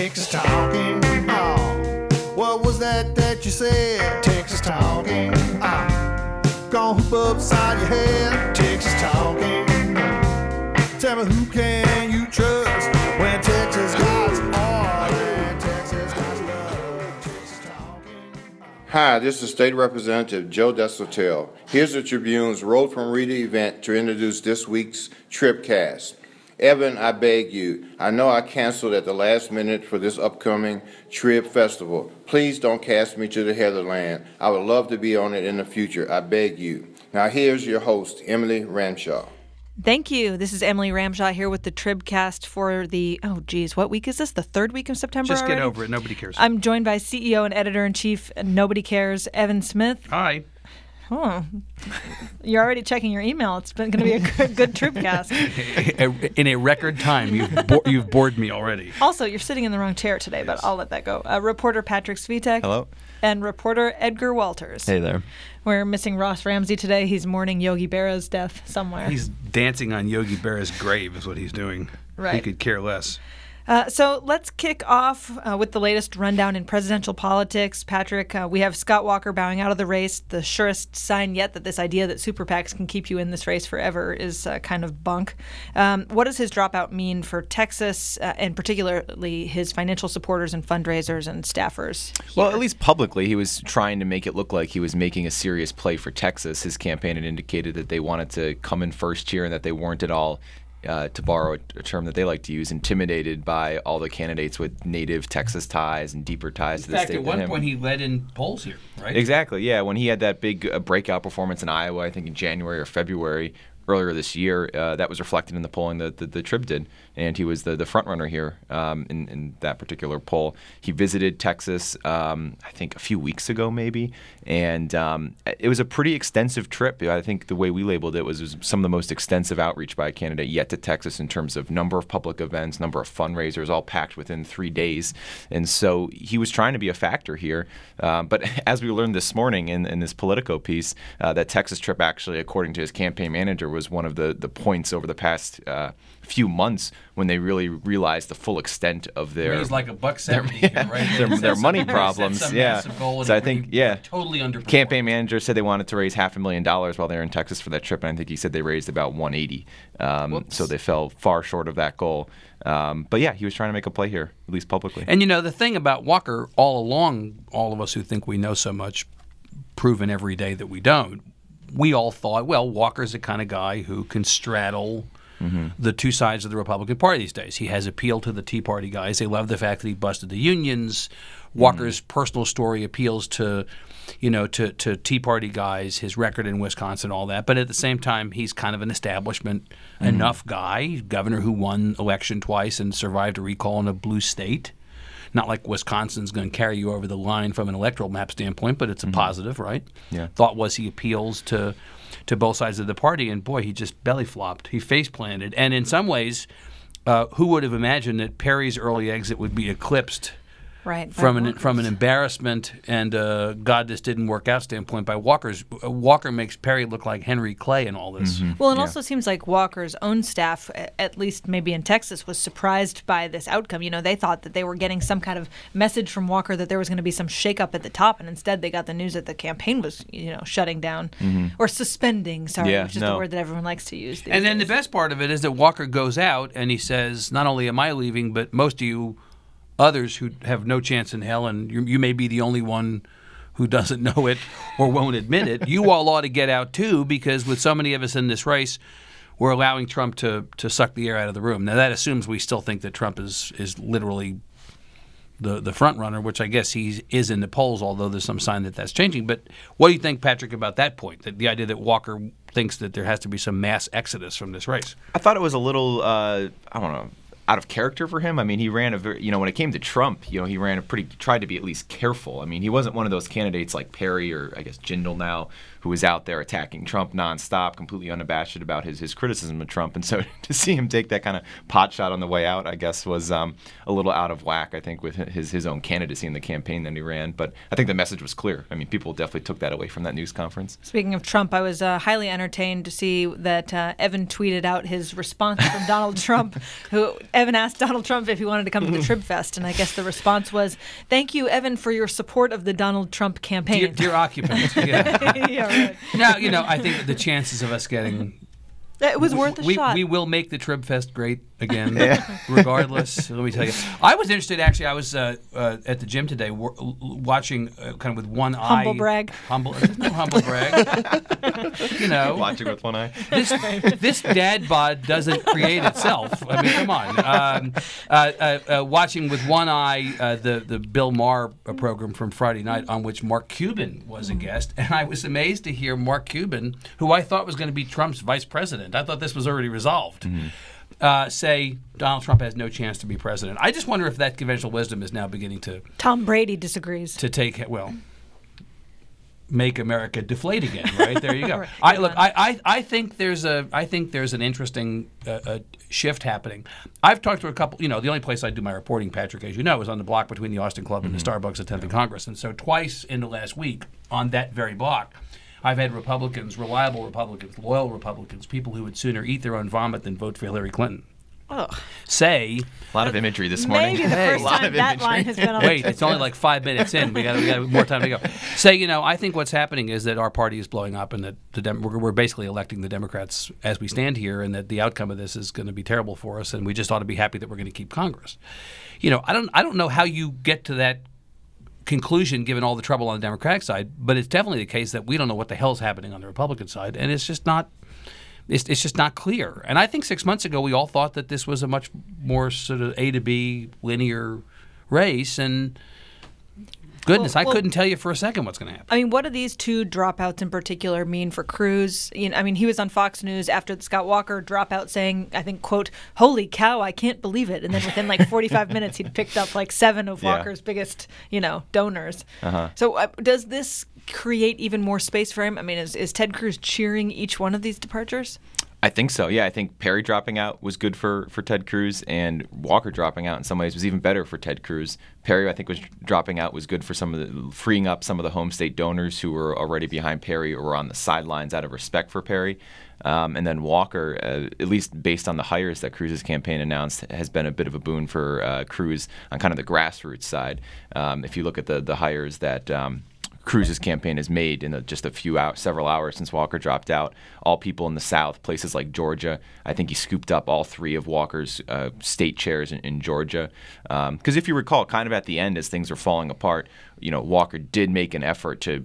Texas talking. Oh, what was that that you said? Texas talking. Oh, gonna hoop upside your head. Texas talking. Tell me who can you trust when Texas got are and Texas got love. Texas talking. Hi, this is State Representative Joe Deshotel. Here's the Tribune's Road from Rita event to introduce this week's Tribcast. Evan, I beg you, I know I canceled at the last minute for this upcoming Trib Festival. Please don't cast me to the Heatherland. I would love to be on it in the future. I beg you. Now here's your host, Emily Ramshaw. Thank you. This is Emily Ramshaw here with the Tribcast for the, oh geez, what week is this? The third week of September Just get already? over it. Nobody cares. I'm joined by CEO and editor in chief, Nobody Cares, Evan Smith. Hi. Oh, you're already checking your email. It's been going to be a good, good Tribcast. In a record time, you've bo- you've bored me already. Also, you're sitting in the wrong chair today, but I'll let that go. Uh, reporter Patrick Svitek. Hello. And reporter Edgar Walters. Hey there. We're missing Ross Ramsey today. He's mourning Yogi Berra's death somewhere. He's dancing on Yogi Berra's grave, is what he's doing. Right. He could care less. Uh, so let's kick off uh, with the latest rundown in presidential politics. Patrick, uh, we have Scott Walker bowing out of the race. The surest sign yet that this idea that super PACs can keep you in this race forever is uh, kind of bunk. Um, what does his dropout mean for Texas, uh, and particularly his financial supporters and fundraisers and staffers? Well, at least publicly, he was trying to make it look like he was making a serious play for Texas. His campaign had indicated that they wanted to come in first here and that they weren't at all, uh, to borrow a, a term that they like to use, intimidated by all the candidates with native Texas ties and deeper ties to In the fact, state at one point he led in polls here, right? Exactly. Yeah, when he had that big uh, breakout performance in Iowa, I think in January or February earlier this year, uh, that was reflected in the polling that the, the Trib did, and he was the the front runner here um, in in that particular poll. He visited Texas, um, I think a few weeks ago, maybe, and um, it was a pretty extensive trip. I think the way we labeled it was, was some of the most extensive outreach by a candidate yet to Texas in terms of number of public events, number of fundraisers, all packed within three days, and so he was trying to be a factor here. Um, but as we learned this morning in, in this Politico piece, uh, that Texas trip actually, according to his campaign manager, was one of the, the points over the past uh, few months when they really realized the full extent of their Raised like a buck seventy, here, right? their, their money problems. some Yeah. goal, So I think yeah. totally underperformed. Campaign manager said they wanted to raise half a million dollars while they were in Texas for that trip, and I think he said they raised about 180. Um, so they fell far short of that goal. Um, but yeah, he was trying to make a play here, at least publicly. And you know the thing about Walker, all along, all of us who think we know so much, proven every day that we don't. We all thought, well, Walker's the kind of guy who can straddle mm-hmm. the two sides of the Republican Party these days. He has appealed to the Tea Party guys. They love the fact that he busted the unions. Mm-hmm. Walker's personal story appeals to, you know, to, to Tea Party guys, his record in Wisconsin, all that. But at the same time, he's kind of an establishment mm-hmm. enough guy, governor who won election twice and survived a recall in a blue state not like Wisconsin's going to carry you over the line from an electoral map standpoint, but it's a positive, right? Yeah. Thought was he appeals to to both sides of the party, and boy, he just belly flopped. He face planted, and in some ways, uh, who would have imagined that Perry's early exit would be eclipsed right from an Walker's. from an embarrassment and uh, God this didn't work out standpoint by Walker's. Uh, Walker makes Perry look like Henry Clay in all this. Well, it also seems like Walker's own staff, at least maybe in Texas, was surprised by this outcome. You know, they thought that they were getting some kind of message from Walker that there was going to be some shakeup at the top, and instead they got the news that the campaign was, you know, shutting down or suspending. Sorry, Yeah, which is the word that everyone likes to use. These And then the best part of it is that Walker goes out and he says, "Not only am I leaving, but most of you others who have no chance in hell, and you, you may be the only one who doesn't know it or won't admit it. You all ought to get out too, because with so many of us in this race." We're allowing Trump to, to suck the air out of the room. Now that assumes we still think that Trump is is literally the the front runner, which I guess he is in the polls. Although there's some sign that that's changing. But what do you think, Patrick, about that point? That the idea that Walker thinks that there has to be some mass exodus from this race. I thought it was a little, uh, I don't know, out of character for him. I mean, he ran a very, you know, when it came to Trump, you know, he ran a pretty, tried to be at least careful. I mean, he wasn't one of those candidates like Perry or I guess Jindal now, who was out there attacking Trump nonstop, completely unabashed about his his criticism of Trump. And so to see him take that kind of pot shot on the way out, I guess, was um, a little out of whack. I think with his his own candidacy in the campaign that he ran. But I think the message was clear. I mean, people definitely took that away from that news conference. Speaking of Trump, I was uh, highly entertained to see that uh, Evan tweeted out his response from Donald Trump. Who Evan asked Donald Trump if he wanted to come to the Trib Fest, and I guess the response was, "Thank you, Evan, for your support of the Donald Trump campaign." Dear, dear occupant. Yeah. yeah, now, you know, I think the chances of us getting It was worth a we, shot. we will make the Trib Fest great again, regardless. Let me tell you. I was interested, actually. I was uh, uh, at the gym today w- watching uh, kind of with one eye. Humble brag. Humble, no humble brag. you know, Watching with one eye. this this dad bod doesn't create itself. I mean, come on. Um, uh, uh, uh, watching with one eye uh, the the Bill Maher uh, program from Friday night, on which Mark Cuban was a guest, and I was amazed to hear Mark Cuban, who I thought was going to be Trump's vice president. I thought this was already resolved. Uh, say Donald Trump has no chance to be president. I just wonder if that conventional wisdom is now beginning to Tom Brady disagrees. to take well make America deflate again. Right there, you go. Right. I look. I, I, I think there's a I think there's an interesting uh, uh, shift happening. I've talked to a couple. You know, the only place I do my reporting, Patrick, as you know, is on the block between the Austin Club and the Starbucks at 10th and Congress. And so twice in the last week on that very block. I've had Republicans, reliable Republicans, loyal Republicans, people who would sooner eat their own vomit than vote for Hillary Clinton, Ugh. say A lot of imagery this morning. Maybe the a first lot time of that imagery. line has been on Wait, it's only like five minutes in. We got we got more time to go. Say, you know, I think what's happening is that our party is blowing up, and that the Dem- we're, we're basically electing the Democrats as we stand here, and that the outcome of this is going to be terrible for us, and we just ought to be happy that we're going to keep Congress. You know, I don't I don't know how you get to that conclusion given all the trouble on the Democratic side, but it's definitely the case that we don't know what the hell's happening on the Republican side, and it's just not. It's, it's just not clear. And I think six months ago we all thought that this was a much more sort of A to B linear race, and goodness, Well- I well- couldn't tell you for a second what's going to happen. I mean, what do these two dropouts in particular mean for Cruz? You know, I mean, he was on Fox News after the Scott Walker dropout saying, I think, quote, holy cow, I can't believe it. And then within like 45 minutes, he'd picked up like seven of Yeah. Walker's biggest, you know, donors. So uh, does this create even more space for him? I mean, is, is Ted Cruz cheering each one of these departures? I think so. Yeah, I think Perry dropping out was good for, for Ted Cruz, and Walker dropping out in some ways was even better for Ted Cruz. Perry, I think, was dropping out was good for some of the freeing up some of the home state donors who were already behind Perry or were on the sidelines out of respect for Perry. Um, and then Walker, uh, at least based on the hires that Cruz's campaign announced, has been a bit of a boon for uh, Cruz on kind of the grassroots side. Um, if you look at the the hires that um, Cruz's campaign has made in the, just a few hours, several hours since Walker dropped out. All people in the South, places like Georgia. I think he scooped up all three of Walker's uh, state chairs in, in Georgia. Because if you recall, kind of at the end, as things were falling apart, you know, Walker did make an effort to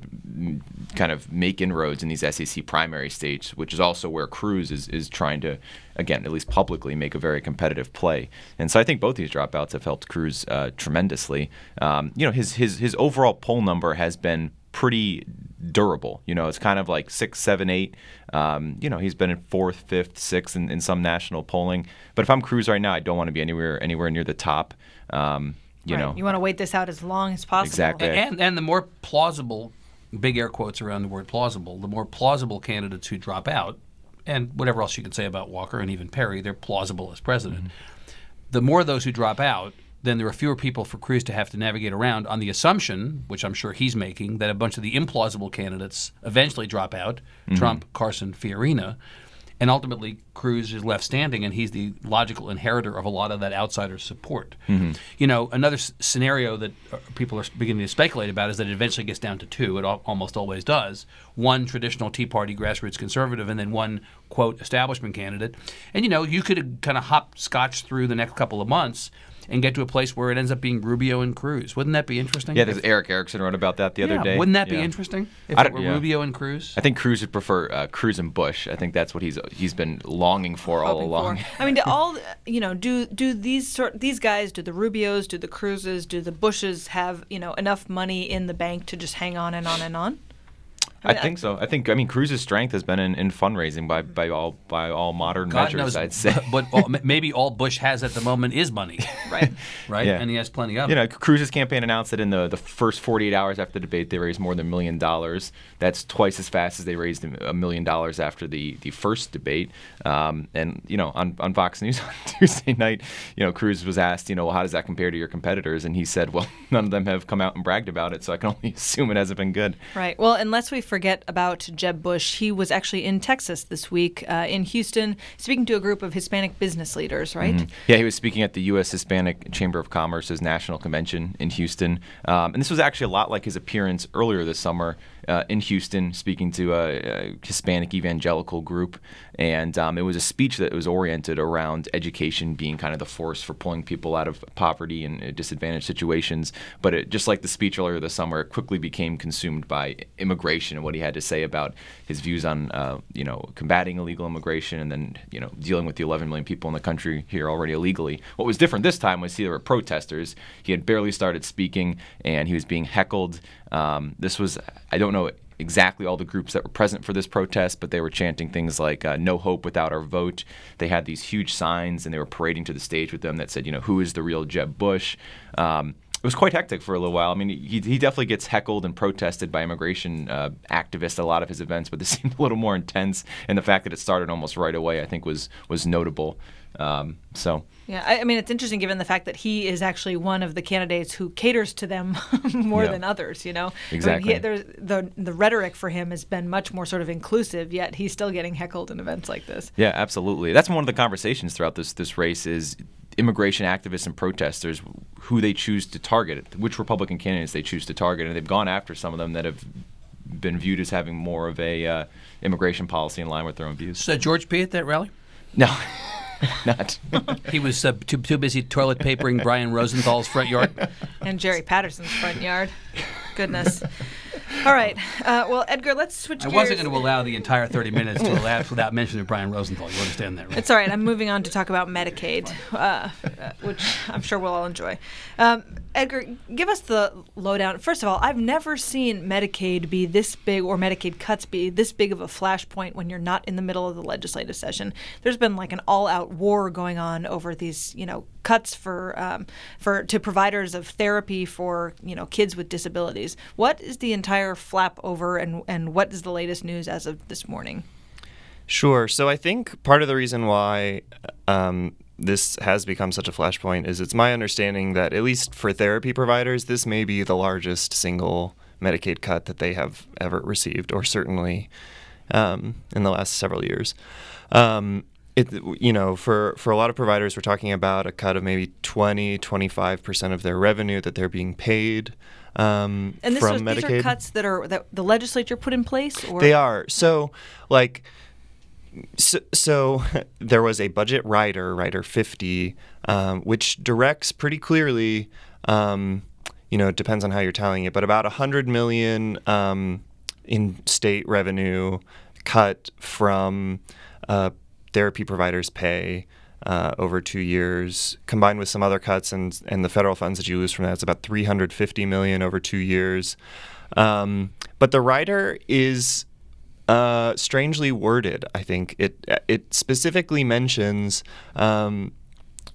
kind of make inroads in these SEC primary states, which is also where Cruz is, is trying to, again, at least publicly, make a very competitive play. And so I think both these dropouts have helped Cruz uh, tremendously. Um, you know, his, his his overall poll number has been pretty durable. You know, it's kind of like six, seven, eight. Um, you know, he's been in fourth, fifth, sixth in, in some national polling. But if I'm Cruz right now, I don't want to be anywhere anywhere near the top. Um, you Right. know, You want to wait this out as long as possible. Exactly. And and the more plausible, big air quotes around the word plausible, the more plausible candidates who drop out, and whatever else you can say about Walker and even Perry, they're plausible as president. Mm-hmm. The more those who drop out, then there are fewer people for Cruz to have to navigate around on the assumption, which I'm sure he's making, that a bunch of the implausible candidates eventually drop out mm-hmm. Trump, Carson, Fiorina. And ultimately, Cruz is left standing, and he's the logical inheritor of a lot of that outsider support. You know, another s- scenario that uh, people are beginning to speculate about is that it eventually gets down to two. It al- almost always does. One traditional Tea Party grassroots conservative, and then one quote establishment candidate. And you know, you could kind of hopscotch through the next couple of months and get to a place where it ends up being Rubio and Cruz. Wouldn't that be interesting? yeah. If- There's Erick Erickson wrote about that the other yeah, day. Wouldn't that be interesting if I it were yeah. Rubio and Cruz? I think Cruz would prefer uh, Cruz and Bush. I think that's what he's he's been longing for all hoping along. for. I mean, do all you know? Do do these sort these guys? Do the Rubios? Do the Cruzes? Do the Bushes have you know enough money in the bank to just hang on and on and on? I think so. I think I mean Cruz's strength has been in, in fundraising by, by all by all modern God measures. knows, I'd say. but all, maybe all Bush has at the moment is money, Right. right? Yeah. And he has plenty of You it. know, Cruz's campaign announced that in the, the first 48 hours after the debate, they raised more than a million dollars. That's twice as fast as they raised a million dollars after the, the first debate. Um, and, you know, on, on Fox News on Tuesday night, you know, Cruz was asked, you know, well, how does that compare to your competitors? And he said, well, none of them have come out and bragged about it, so I can only assume it hasn't been good. Right. Well, unless we forget about Jeb Bush, he was actually in Texas this week, uh, in Houston, speaking to a group of Hispanic business leaders, right? Yeah, he was speaking at the U.S. Hispanic Chamber of Commerce's national convention in Houston. Um, and this was actually a lot like his appearance earlier this summer uh, in Houston, speaking to a, a Hispanic evangelical group. And um, it was a speech that was oriented around education being kind of the force for pulling people out of poverty and uh, disadvantaged situations. But it, just like the speech earlier this summer, it quickly became consumed by immigration and what he had to say about his views on, uh, you know, combating illegal immigration and then, you know, dealing with the 11 million people in the country here already illegally. What was different this time was there were protesters. He had barely started speaking and he was being heckled. Um, this was, I don't know exactly all the groups that were present for this protest, but they were chanting things like uh, "No hope without our vote." They had these huge signs, and they were parading to the stage with them that said, "You know, who is the real Jeb Bush?" Um, it was quite hectic for a little while. I mean, he, he definitely gets heckled and protested by immigration uh, activists at a lot of his events, but this seemed a little more intense. And the fact that it started almost right away, I think, was was notable. Um, so. Yeah, I, I mean, it's interesting given the fact that he is actually one of the candidates who caters to them more Yeah. than others. You know, Exactly. I mean, he, there's, the the rhetoric for him has been much more sort of inclusive, yet he's still getting heckled in events like this. Yeah, absolutely. That's one of the conversations throughout this this race is immigration activists and protesters who they choose to target, which Republican candidates they choose to target, and they've gone after some of them that have been viewed as having more of a uh, immigration policy in line with their own views. So George P. at that rally? No, not. He was uh, too, too busy toilet papering Brian Rosenthal's front yard. And Jerry Patterson's front yard. Goodness. All right. Uh, well, Edgar, let's switch I gears. wasn't going to allow the entire 30 minutes to elapse without mentioning Brian Rosenthal. You understand that, right? It's all right. I'm moving on to talk about Medicaid, uh, uh, which I'm sure we'll all enjoy. Um, Edgar, give us the lowdown. First of all, I've never seen Medicaid be this big, or Medicaid cuts be this big of a flashpoint when you're not in the middle of the legislative session. There's been like an all-out war going on over these, you know, cuts for um, for to providers of therapy for you know kids with disabilities. What is the entire flap over, and and what is the latest news as of this morning? Sure. So I think part of the reason why um, this has become such a flashpoint is it's my understanding that at least for therapy providers, this may be the largest single Medicaid cut that they have ever received, or certainly um, in the last several years. Um, it, you know, for, for a lot of providers, we're talking about a cut of maybe 20, 25% of their revenue that they're being paid um, And this from was, Medicaid. these are cuts that are that the legislature put in place, or They are. So, like, so, so there was a budget rider, Rider 50, um, which directs pretty clearly, um, you know, it depends on how you're telling it, but about 100 million um, in state revenue cut from uh, therapy providers' pay. Uh, over two years, combined with some other cuts and and the federal funds that you lose from that, it's about 350 million over two years. Um, but the rider is uh, strangely worded. I think it it specifically mentions, um,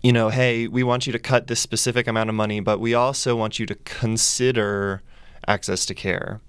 you know, hey, we want you to cut this specific amount of money, but we also want you to consider access to care.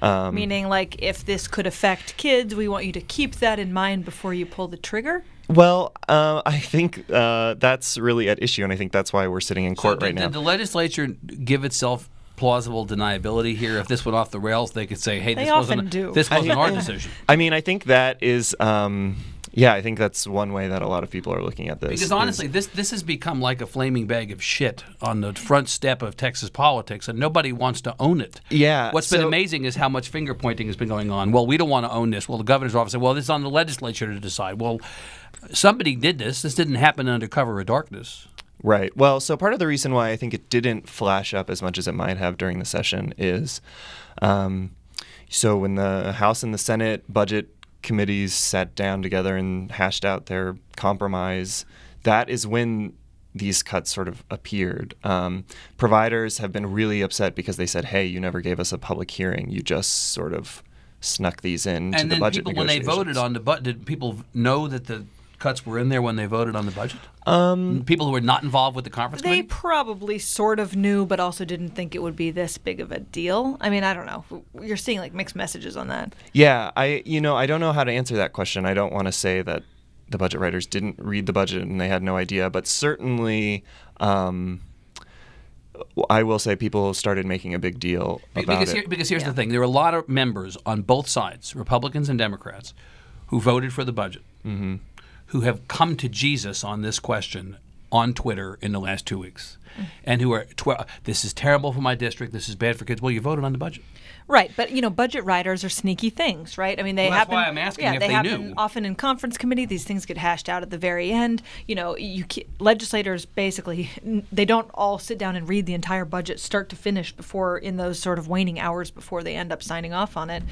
Um, meaning like if this could affect kids, we want you to keep that in mind before you pull the trigger. well, uh, I think uh, that's really at issue, and I think that's why we're sitting in court so right did, now. Did the legislature give itself plausible deniability here? If this went off the rails, they could say, "Hey, They this wasn't do. this wasn't our decision." I mean, I think that is, um, yeah, I think that's one way that a lot of people are looking at this. Because is- honestly, this this has become like a flaming bag of shit on the front step of Texas politics, and nobody wants to own it. Yeah, What's been amazing is how much finger pointing has been going on. Well, we don't want to own this. Well, the governor's office said, well, this is on the legislature to decide. Well, somebody did this. This didn't happen under cover of darkness. Right. Well, so part of the reason why I think it didn't flash up as much as it might have during the session is um, so when the House and the Senate budget committees sat down together and hashed out their compromise, that is when these cuts sort of appeared. Um, providers have been really upset because they said, hey, you never gave us a public hearing. You just sort of snuck these in to and the then budget people, when they voted on the budget, did people know that the cuts were in there when they voted on the budget? Um, people who were not involved with the conference They committee. probably sort of knew, but also didn't think it would be this big of a deal. I mean, I don't know. You're seeing like mixed messages on that. Yeah, I you know I don't know how to answer that question. I don't want to say that the budget writers didn't read the budget and they had no idea, but certainly. Um, I will say people started making a big deal about because, it. here, because here's the thing: there were a lot of members on both sides, Republicans and Democrats, who voted for the budget, Mm-hmm. Who have come to Jesus on this question on Twitter in the last two weeks, and who are tw- this is terrible for my district. This is bad for kids. Well, you voted on the budget. Right, but you know, budget riders are sneaky things, right? I mean, they Well, that's happen. why I'm asking yeah, if they they happen knew. often in conference committee. These things get hashed out at the very end. You know, you legislators basically they don't all sit down and read the entire budget start to finish before in those sort of waning hours before they end up signing off on it.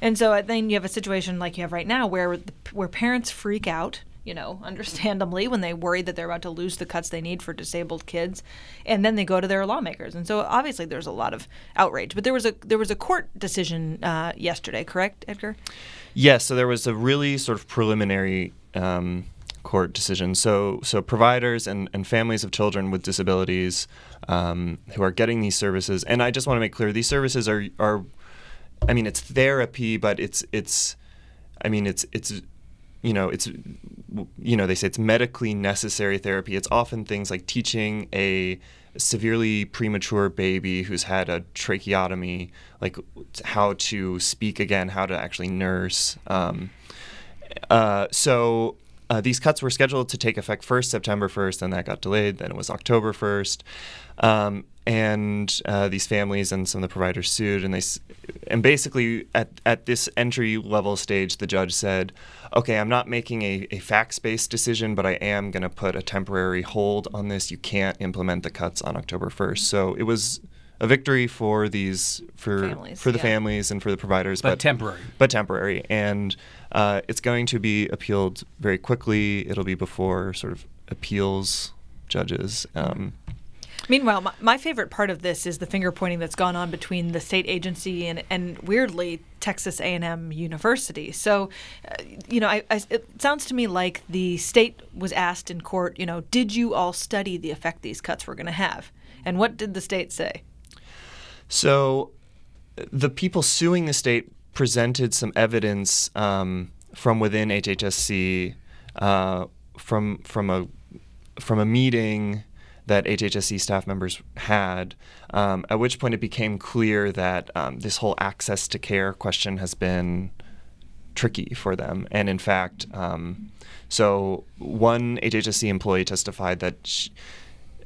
And so uh, then you have a situation like you have right now where the, where parents freak out you know, understandably, when they worry that they're about to lose the cuts they need for disabled kids, and then they go to their lawmakers, and so obviously there's a lot of outrage. But there was a there was a court decision uh, yesterday, correct, Edgar? Yes, so there was a really sort of preliminary um, court decision. So, so providers and, and families of children with disabilities um, who are getting these services, and I just want to make clear, these services are are, I mean, it's therapy, but it's it's, I mean, it's it's, you know, it's, you know, they say it's medically necessary therapy. It's often things like teaching a severely premature baby who's had a tracheotomy, like how to speak again, how to actually nurse. Um, uh, so uh, these cuts were scheduled to take effect first September 1st, then that got delayed. Then it was October 1st, um, and uh, these families and some of the providers sued, and they and basically at at this entry level stage, the judge said, "Okay, I'm not making a, a facts based decision, but I am going to put a temporary hold on this. You can't implement the cuts on October 1st." So it was. A victory for these for Families, for the yeah. families and for the providers, But temporary. but temporary. And uh, it's going to be appealed very quickly. It'll be before sort of appeals judges. Um, Meanwhile, my, my favorite part of this is the finger pointing that's gone on between the state agency and, and weirdly Texas A&M University. So, uh, you know, I, I, it sounds to me like the state was asked in court, you know, did you all study the effect these cuts were going to have? And what did the state say? So the people suing the state presented some evidence um, from within HHSC uh, from from a from a meeting that HHSC staff members had, um, at which point it became clear that um, this whole access to care question has been tricky for them. And in fact, um, so one HHSC employee testified that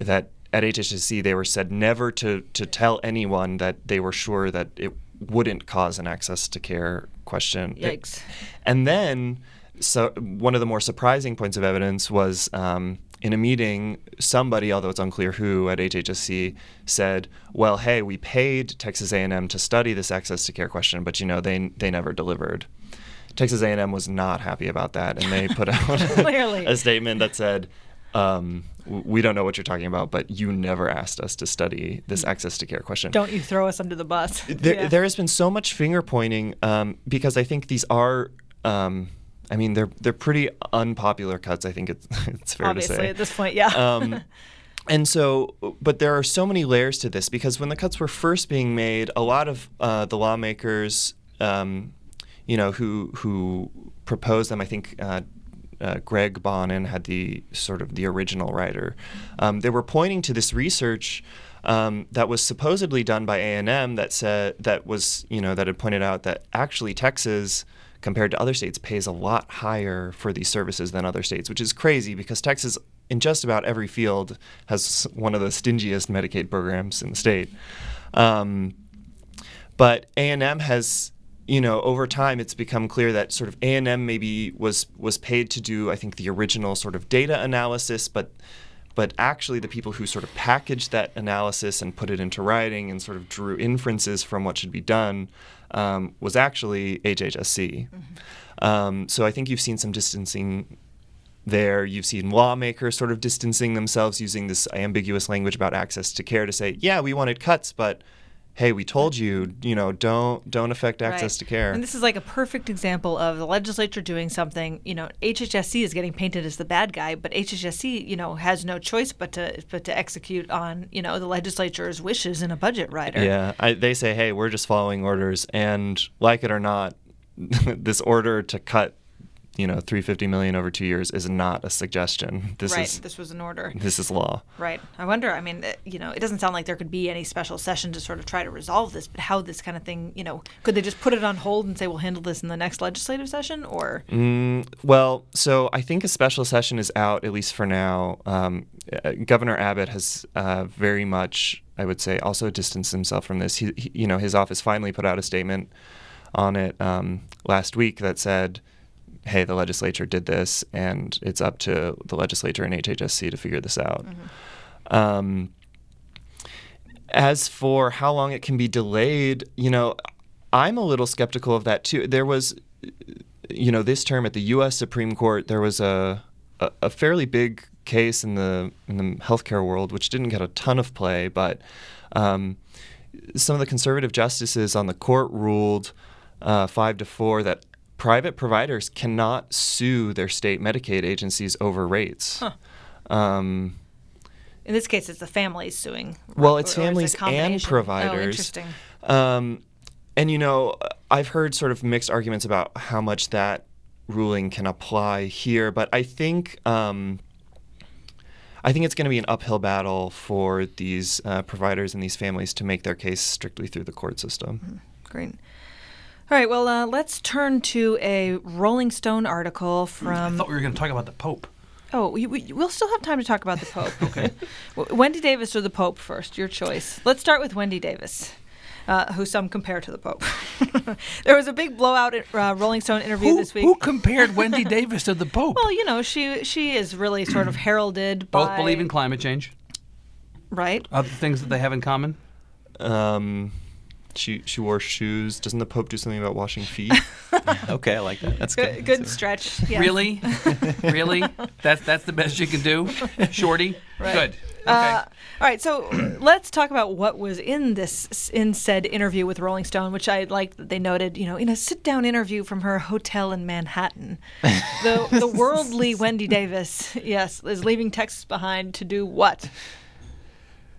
that at HHSC they were said never to to tell anyone that they were sure that it wouldn't cause an access to care question. Yikes. And then, so one of the more surprising points of evidence was um, in a meeting, somebody, although it's unclear who at HHSC, said, "Well, hey, we paid Texas A&M to study this access to care question, but you know they they never delivered." Texas A&M was not happy about that, and they put out a statement that said. Um, we don't know what you're talking about, but you never asked us to study this access to care question. Don't you throw us under the bus. There, Yeah. there has been so much finger pointing um, because I think these are. Um, I mean, they're they're pretty unpopular cuts. I think it's it's fair Obviously, to say. at this point, yeah. Um, and so, but there are so many layers to this because when the cuts were first being made, a lot of uh, the lawmakers, um, you know, who who proposed them, I think. Uh, uh, Greg Bonnen had the sort of the original writer. Um, they were pointing to this research um, that was supposedly done by A and M that said that was you know that had pointed out that actually Texas compared to other states pays a lot higher for these services than other states, which is crazy because Texas in just about every field has one of the stingiest Medicaid programs in the state. Um, but A&M has you know over time it's become clear that sort of A&M maybe was was paid to do I think the original sort of data analysis but but actually the people who sort of packaged that analysis and put it into writing and sort of drew inferences from what should be done um, was actually HHSC. Um, so I think you've seen some distancing there. You've seen lawmakers sort of distancing themselves using this ambiguous language about access to care to say, yeah, we wanted cuts, but hey, we told you, you know, don't don't affect access Right. to care. And this is like a perfect example of the legislature doing something. You know, HHSC is getting painted as the bad guy, but HHSC, you know, has no choice but to but to execute on you know the legislature's wishes in a budget rider. Yeah, I, they say, hey, we're just following orders, and like it or not, this order to cut, you know, 350 million over two years is not a suggestion. This right. is this was an order. this is law. Right. I wonder. I mean, you know, it doesn't sound like there could be any special session to sort of try to resolve this. But how this kind of thing, you know, could they just put it on hold and say we'll handle this in the next legislative session, or Mm, well, so I think a special session is out at least for now. Um, uh, Governor Abbott has uh, very much, I would say, also distanced himself from this. He, he, you know, his office finally put out a statement on it um, last week that said, "Hey, the legislature did this, and it's up to the legislature and HHSC to figure this out." Um, as for how long it can be delayed, you know, I'm a little skeptical of that too. There was, you know, this term at the U.S. Supreme Court, there was a a, a fairly big case in the in the healthcare world, which didn't get a ton of play, but um, some of the conservative justices on the court ruled uh, five to four that private providers cannot sue their state Medicaid agencies over rates. Um, in this case, it's the families suing. well, it's or it families and providers. Oh, interesting. Um, and you know, I've heard sort of mixed arguments about how much that ruling can apply here, but I think um, I think it's going to be an uphill battle for these uh, providers and these families to make their case strictly through the court system. Great. All right. Well, uh, let's turn to a Rolling Stone article from. I from. thought we were going to talk about the Pope. Oh, we, we, we'll still have time to talk about the Pope. okay. Wendy Davis or the Pope first? Your choice. Let's start with Wendy Davis. Uh, who some compare to the Pope. there was a big blowout uh, Rolling Stone interview Who, this week. who compared Wendy Davis to the Pope? well, you know, she she is really sort of heralded by Both believe in climate change. right. Other things that they have in common. Um, she she wore shoes. Doesn't the Pope do something about washing feet? Okay, I like that. That's Good, good. good stretch. yes. Really, really? That's that's the best you can do, Shorty. Good. Okay. Uh, all right, so let's talk about what was in this in said interview with Rolling Stone, which I liked that they noted. You know, in a sit-down interview from her hotel in Manhattan, the the worldly Wendy Davis, yes, is leaving Texas behind to do what?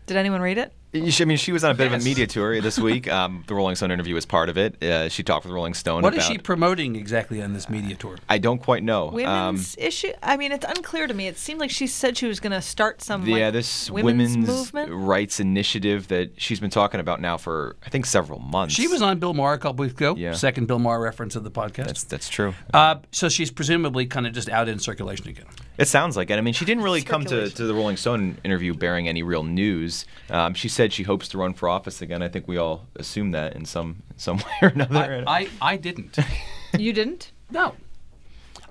Did anyone read it? You should- I mean, she was on a bit of a media tour this week. Um, the Rolling Stone interview was part of it. Uh, she talked with Rolling Stone what about. is she promoting exactly on this media tour? I don't quite know. Um, Women's issue. I mean, it's unclear to me. It seemed like she said she was going to start some yeah, like, this women's, women's, movement. rights initiative that she's been talking about now for I think several months. She was on Bill Maher a couple weeks ago. Yeah. Second Bill Maher reference of the podcast. That's that's true. uh, so she's presumably kind of just out in circulation again. It sounds like it. I mean, she didn't really come to, to the Rolling Stone interview bearing any real news. Um, she said she hopes to run for office again. I think we all assume that in some some way or another. I, I, I didn't. You didn't? No,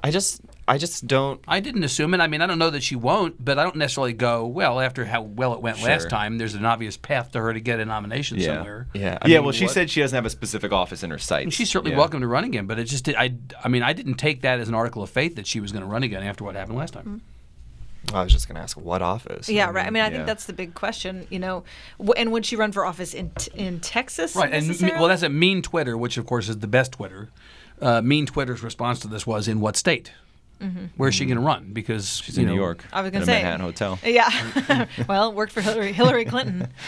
I just I just don't. I didn't assume it. I mean, I don't know that she won't, but I don't necessarily go, well, after how well it went last time, there's an obvious path to her to get a nomination yeah. somewhere. Yeah. I yeah. mean, well, she what- said she doesn't have a specific office in her sights. And she's certainly Yeah. welcome to run again, but it just did, I I mean I didn't take that as an article of faith that she was going to run again after what happened last time. I was just gonna ask what office. Yeah, right. I mean, I think that's the big question. You know, w- and would she run for office in t- in Texas? Right, and me- well, that's a mean Twitter, which of course is the best Twitter. Uh, mean Twitter's response to this was, "In what state? Mm-hmm. Where's she going to run? Because She's in know, New York. I was going a to say Manhattan hotel. Yeah. well, worked for Hillary, Hillary Clinton.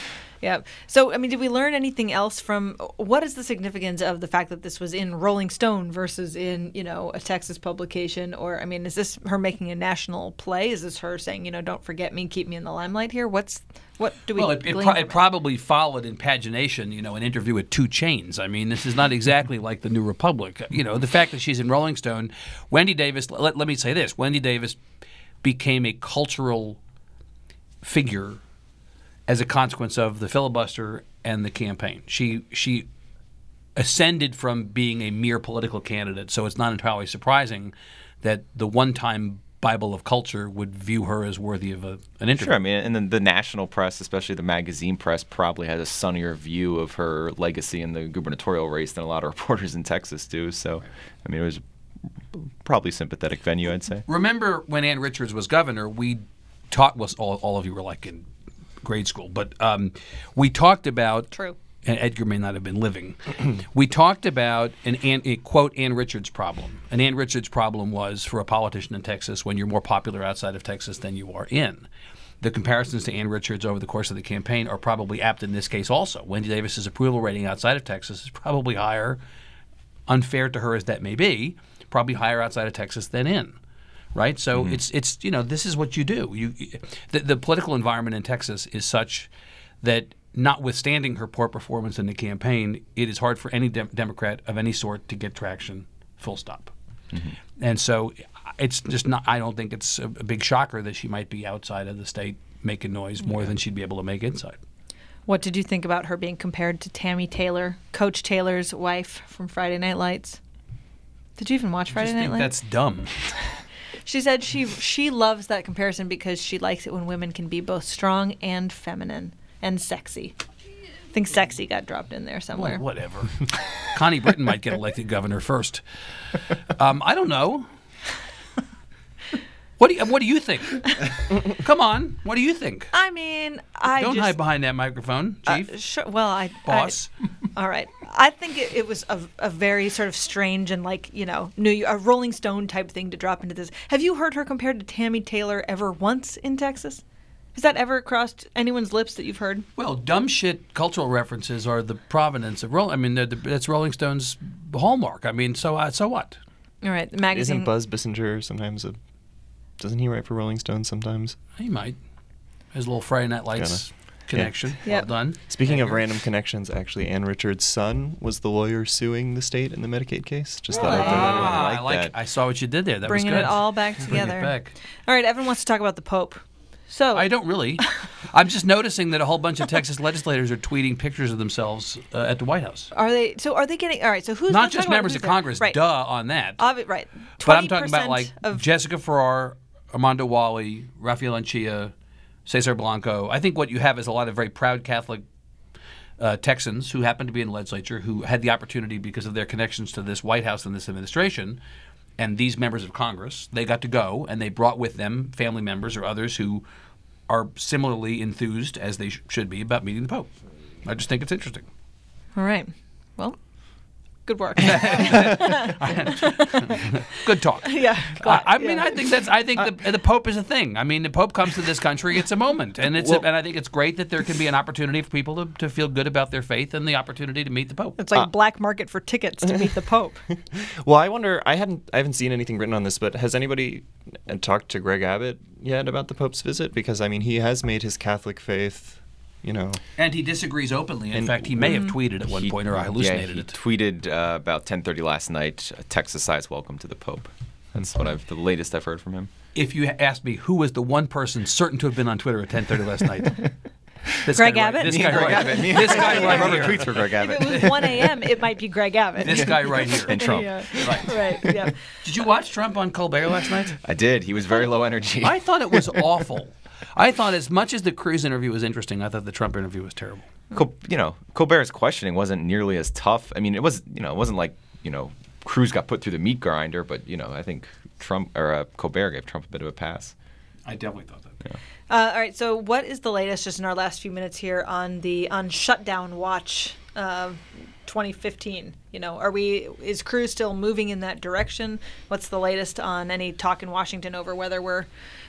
Yeah. So, I mean, did we learn anything else from what is the significance of the fact that this was in Rolling Stone versus in, you know, a Texas publication? Or, I mean, is this her making a national play? Is this her saying, you know, don't forget me, keep me in the limelight here? What's what do we? Well, it, it, pro- it probably followed in pagination, you know, an interview with 2 Chainz. I mean, this is not exactly like the New Republic. You know, the fact that she's in Rolling Stone, Wendy Davis. Let, let me say this: Wendy Davis became a cultural figure as a consequence of the filibuster and the campaign. She she ascended from being a mere political candidate, so it's not entirely surprising that the one-time Bible of culture would view her as worthy of a, an interview. Sure, I mean, and then the national press, especially the magazine press, probably has a sunnier view of her legacy in the gubernatorial race than a lot of reporters in Texas do. So, I mean, it was probably sympathetic venue, I'd say. remember when Ann Richards was governor, we talked. Well, all, all of you were like in grade school, but um, we talked about True. and Edgar may not have been living. we talked about an, Ann, a quote Ann Richards problem. An Ann Richards problem was for a politician in Texas when you're more popular outside of Texas than you are in. The comparisons to Ann Richards over the course of the campaign are probably apt in this case also. Wendy Davis's approval rating outside of Texas is probably higher, unfair to her as that may be, probably higher outside of Texas than in right? So Mm-hmm. it's it's you know this is what you do. You the, the political environment in Texas is such that notwithstanding her poor performance in the campaign, it is hard for any dem- Democrat of any sort to get traction. Full stop. Mm-hmm. And so it's just not. I don't think it's a, a big shocker that she might be outside of the state making noise more than she'd be able to make inside. What did you think about her being compared to Tammy Taylor, Coach Taylor's wife from Friday Night Lights? Did you even watch I Friday just Night think Lights? that's dumb. She said she she loves that comparison because she likes it when women can be both strong and feminine and sexy. I think sexy got dropped in there somewhere. Well, whatever. Connie Britton might get elected governor first. Um, I don't know. What do you, what do you think? Come on, what do you think? I mean, I Don't just, hide behind that microphone, uh, Chief. sure. Well, I Boss. I, all right. I think it, it was a, a very sort of strange and like you know, New a Rolling Stone type thing to drop into this. Have you heard her compared to Tammy Taylor ever once in Texas? Has that ever crossed anyone's lips that you've heard? Well, dumb shit cultural references are the provenance of Rolling. I mean, they're the, that's Rolling Stone's hallmark. I mean, so uh, so what? All right, the magazine. Isn't Buzz Bissinger sometimes a? Doesn't he write for Rolling Stone sometimes? He might. His little Friday Night Lights connection. Yep. Well done. Speaking of Edgar. random connections, actually, Ann Richards' son was the lawyer suing the state in the Medicaid case. Just thought I'd throw that in. Ah, I I like like. that. I saw what you did there. That bringing was it good. all back Bring it together. back. All right, Evan wants to talk about the Pope. So I don't really. I'm just noticing that a whole bunch of Texas legislators are tweeting pictures of themselves uh, at the White House. are they? So are they getting? All right. So who's Not just members of. Congress. Right. Duh on that. Obvi- right. but I'm talking about like of Jessica Farrar, Armando Walle, Rafael Anchia, Cesar Blanco. I think what you have is a lot of very proud Catholic uh, Texans who happen to be in the legislature who had the opportunity because of their connections to this White House and this administration. And these members of Congress, they got to go and they brought with them family members or others who are similarly enthused, as they sh- should be, about meeting the Pope. I just think it's interesting. All right. Well, good work. Good talk. yeah. I, glad- I mean, yeah. I think that's. I think the, the Pope is a thing. I mean, the Pope comes to this country; it's a moment, and it's. a, and I think it's great that there can be an opportunity for people to, to feel good about their faith and the opportunity to meet the Pope. It's like black market for tickets to meet the Pope. Well, I wonder. I hadn't. I haven't seen anything written on this, but has anybody uh, talked to Greg Abbott yet about the Pope's visit? Because I mean, he has made his Catholic faith, you know, And he disagrees openly. In And- fact, he may have tweeted at one He- point, or I hallucinated yeah, he it. tweeted uh, about 10:30 last night. A Texas-sized welcome to the Pope. That's what I've the latest I've heard from him. if you asked me who was the one person certain to have been on Twitter at 10:30 last night, this Greg guy right- Abbott? this guy Greg right, Abbott. this guy right Whoever here, tweets for Greg Abbott. if it was 1 a.m., it might be Greg Abbott. this guy right here. and Trump. Yeah. Right. Right. Yeah. Did you watch Trump on Colbert last night? I did. He was very low energy. I thought it was awful. I thought as much as the Cruz interview was interesting, I thought the Trump interview was terrible. Col- you know, Colbert's questioning wasn't nearly as tough. I mean, it was, you know, it wasn't like, you know, Cruz got put through the meat grinder, but you know, I think Trump or uh, Colbert gave Trump a bit of a pass. I definitely thought that. Uh, all right. So, what is the latest, just in our last few minutes here, on the on shutdown watch, uh, 2015? You know, are we is Cruz still moving in that direction? What's the latest on any talk in Washington over whether we're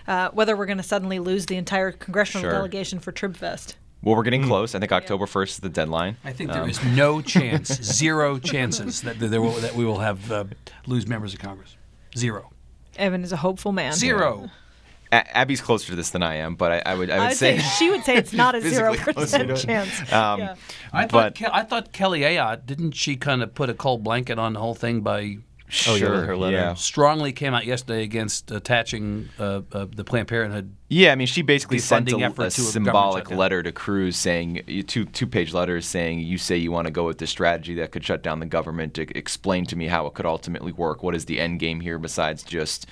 uh, whether we're going to suddenly lose the entire congressional Sure. delegation for Tribfest? Well, we're getting close. I think October 1st is the deadline. I think there Um, is no chance, zero chances that there will, that we will have uh, lose members of Congress. Zero. Evan is a hopeful man. Zero. A- Abby's closer to this than I am, but I, I would, I would, I would say, she would say it's not a zero percent chance. Um, yeah. I thought But- Ke- I thought Kelly Ayotte didn't she kind of put a cold blanket on the whole thing by Oh, sure, with her letter. yeah. strongly came out yesterday against attaching uh, uh, the Planned Parenthood. Yeah, I mean, she basically sent a, a a symbolic letter to Cruz saying two two page letters saying you say you want to go with this strategy that could shut down the government. E- explain to me how it could ultimately work. What is the end game here besides just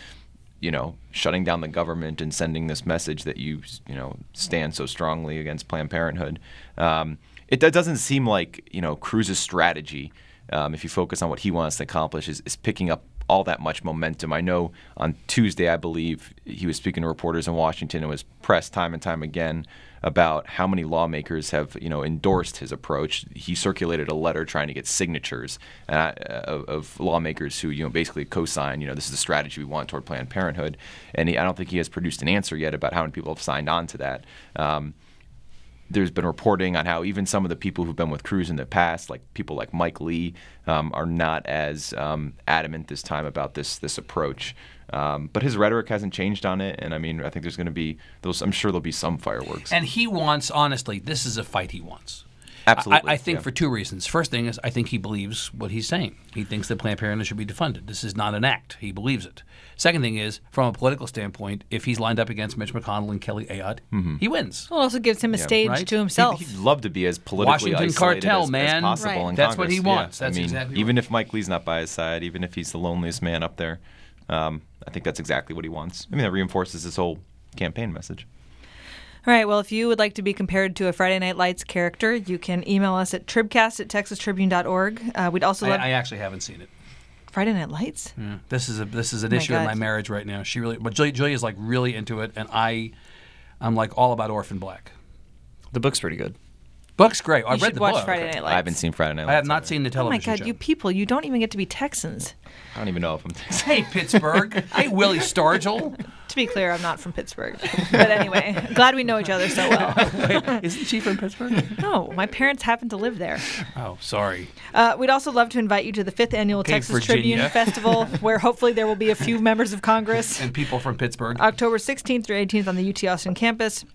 you know shutting down the government and sending this message that you you know stand so strongly against Planned Parenthood? Um, it doesn't seem like you know Cruz's strategy. Um, if you focus on what he wants to accomplish, is, is picking up all that much momentum. I know on Tuesday, I believe he was speaking to reporters in Washington and was pressed time and time again about how many lawmakers have you know endorsed his approach. He circulated a letter trying to get signatures uh, of, of, lawmakers who you know basically co-sign. You know this is the strategy we want toward Planned Parenthood, and he, I don't think he has produced an answer yet about how many people have signed on to that. Um, there's been reporting on how even some of the people who've been with Cruz in the past, like people like Mike Lee, um, are not as um, adamant this time about this this approach. Um, but his rhetoric hasn't changed on it, and I mean, I think there's going to be those. I'm sure there'll be some fireworks. And he wants, honestly, this is a fight he wants. Absolutely. I, I think yeah. for two reasons. First thing is, I think he believes what he's saying. He thinks that Planned Parenthood should be defunded. This is not an act. He believes it. Second thing is, from a political standpoint, if he's lined up against Mitch McConnell and Kelly Ayotte, Mm-hmm. he wins. Well, it also gives him a stage right? to himself. He'd, he'd love to be as politically Washington isolated cartel, as, man. as possible Right. in That's what he Congress. Yeah. wants. That's I mean, exactly even right. if Mike Lee's not by his side, even if he's the loneliest man up there, um, I think that's exactly what he wants. I mean, that reinforces his whole campaign message. All right. Well, if you would like to be compared to a Friday Night Lights character, you can email us at tribcast at texastribune.org. Uh, we'd also I, love I actually haven't seen it. Friday Night Lights. Yeah. This is a this is an oh my issue in my marriage right now. She really, but Julia, is like really into it, and I, I'm like all about Orphan Black. The book's pretty good. Book's great. You I've read the watch book. Friday Night Lights. I haven't seen Friday Night Lights. I have not either. seen the television. Oh my God, show. you people! You don't even get to be Texans. I don't even know if I'm. Hey Pittsburgh. hey Willie Stargell. To be clear, I'm not from Pittsburgh. But anyway, glad we know each other so well. Wait, isn't she from Pittsburgh? No, my parents happen to live there. Oh, sorry. Uh, we'd also love to invite you to the fifth annual Okay, Texas Virginia. Tribune Festival, where hopefully there will be a few members of Congress. And people from Pittsburgh. October 16th through 18th on the UT Austin campus.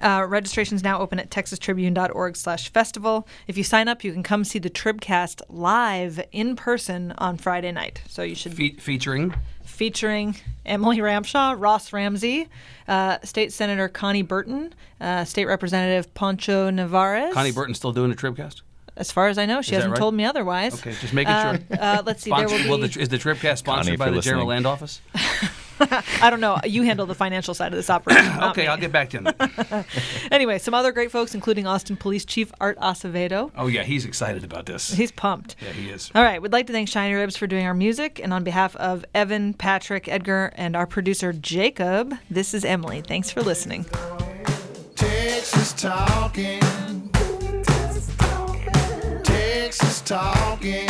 Uh, registration is now open at texastribune.org slash festival. If you sign up, you can come see the Tribcast live in person on Friday night. So you should Fe- featuring featuring Emily Ramshaw, Ross Ramsey, uh, State Senator Konni Burton, uh, State Representative Poncho Nevárez. Konni Burton still doing the Tribcast. As far as I know, she hasn't right? told me otherwise. Okay, just making Uh, sure. uh, let's see. There will well, be. the, is the Tribcast sponsored if by you're the General. Land Office? I don't know. You handle the financial side of this operation. okay, me. I'll get back to him. Anyway, some other great folks, including Austin Police Chief Art Acevedo. Oh yeah, he's excited about this. He's pumped. yeah, he is. All right, we'd like to thank Shinyribs for doing our music. And on behalf of Evan, Patrick, Edgar, and our producer, Jacob, this is Emily. Thanks for listening. Texas talking. Texas talking. Texas talking.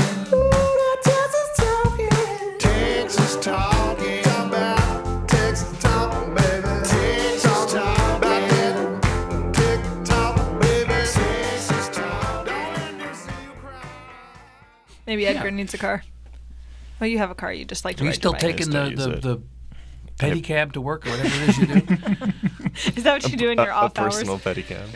Maybe Edgar needs a car. Oh, you have a car. You just like to Are you ride still your bike. taking still the, the, the pedicab to work or whatever it is you do? Is that what you do in a, your a off hours? personal pedicab.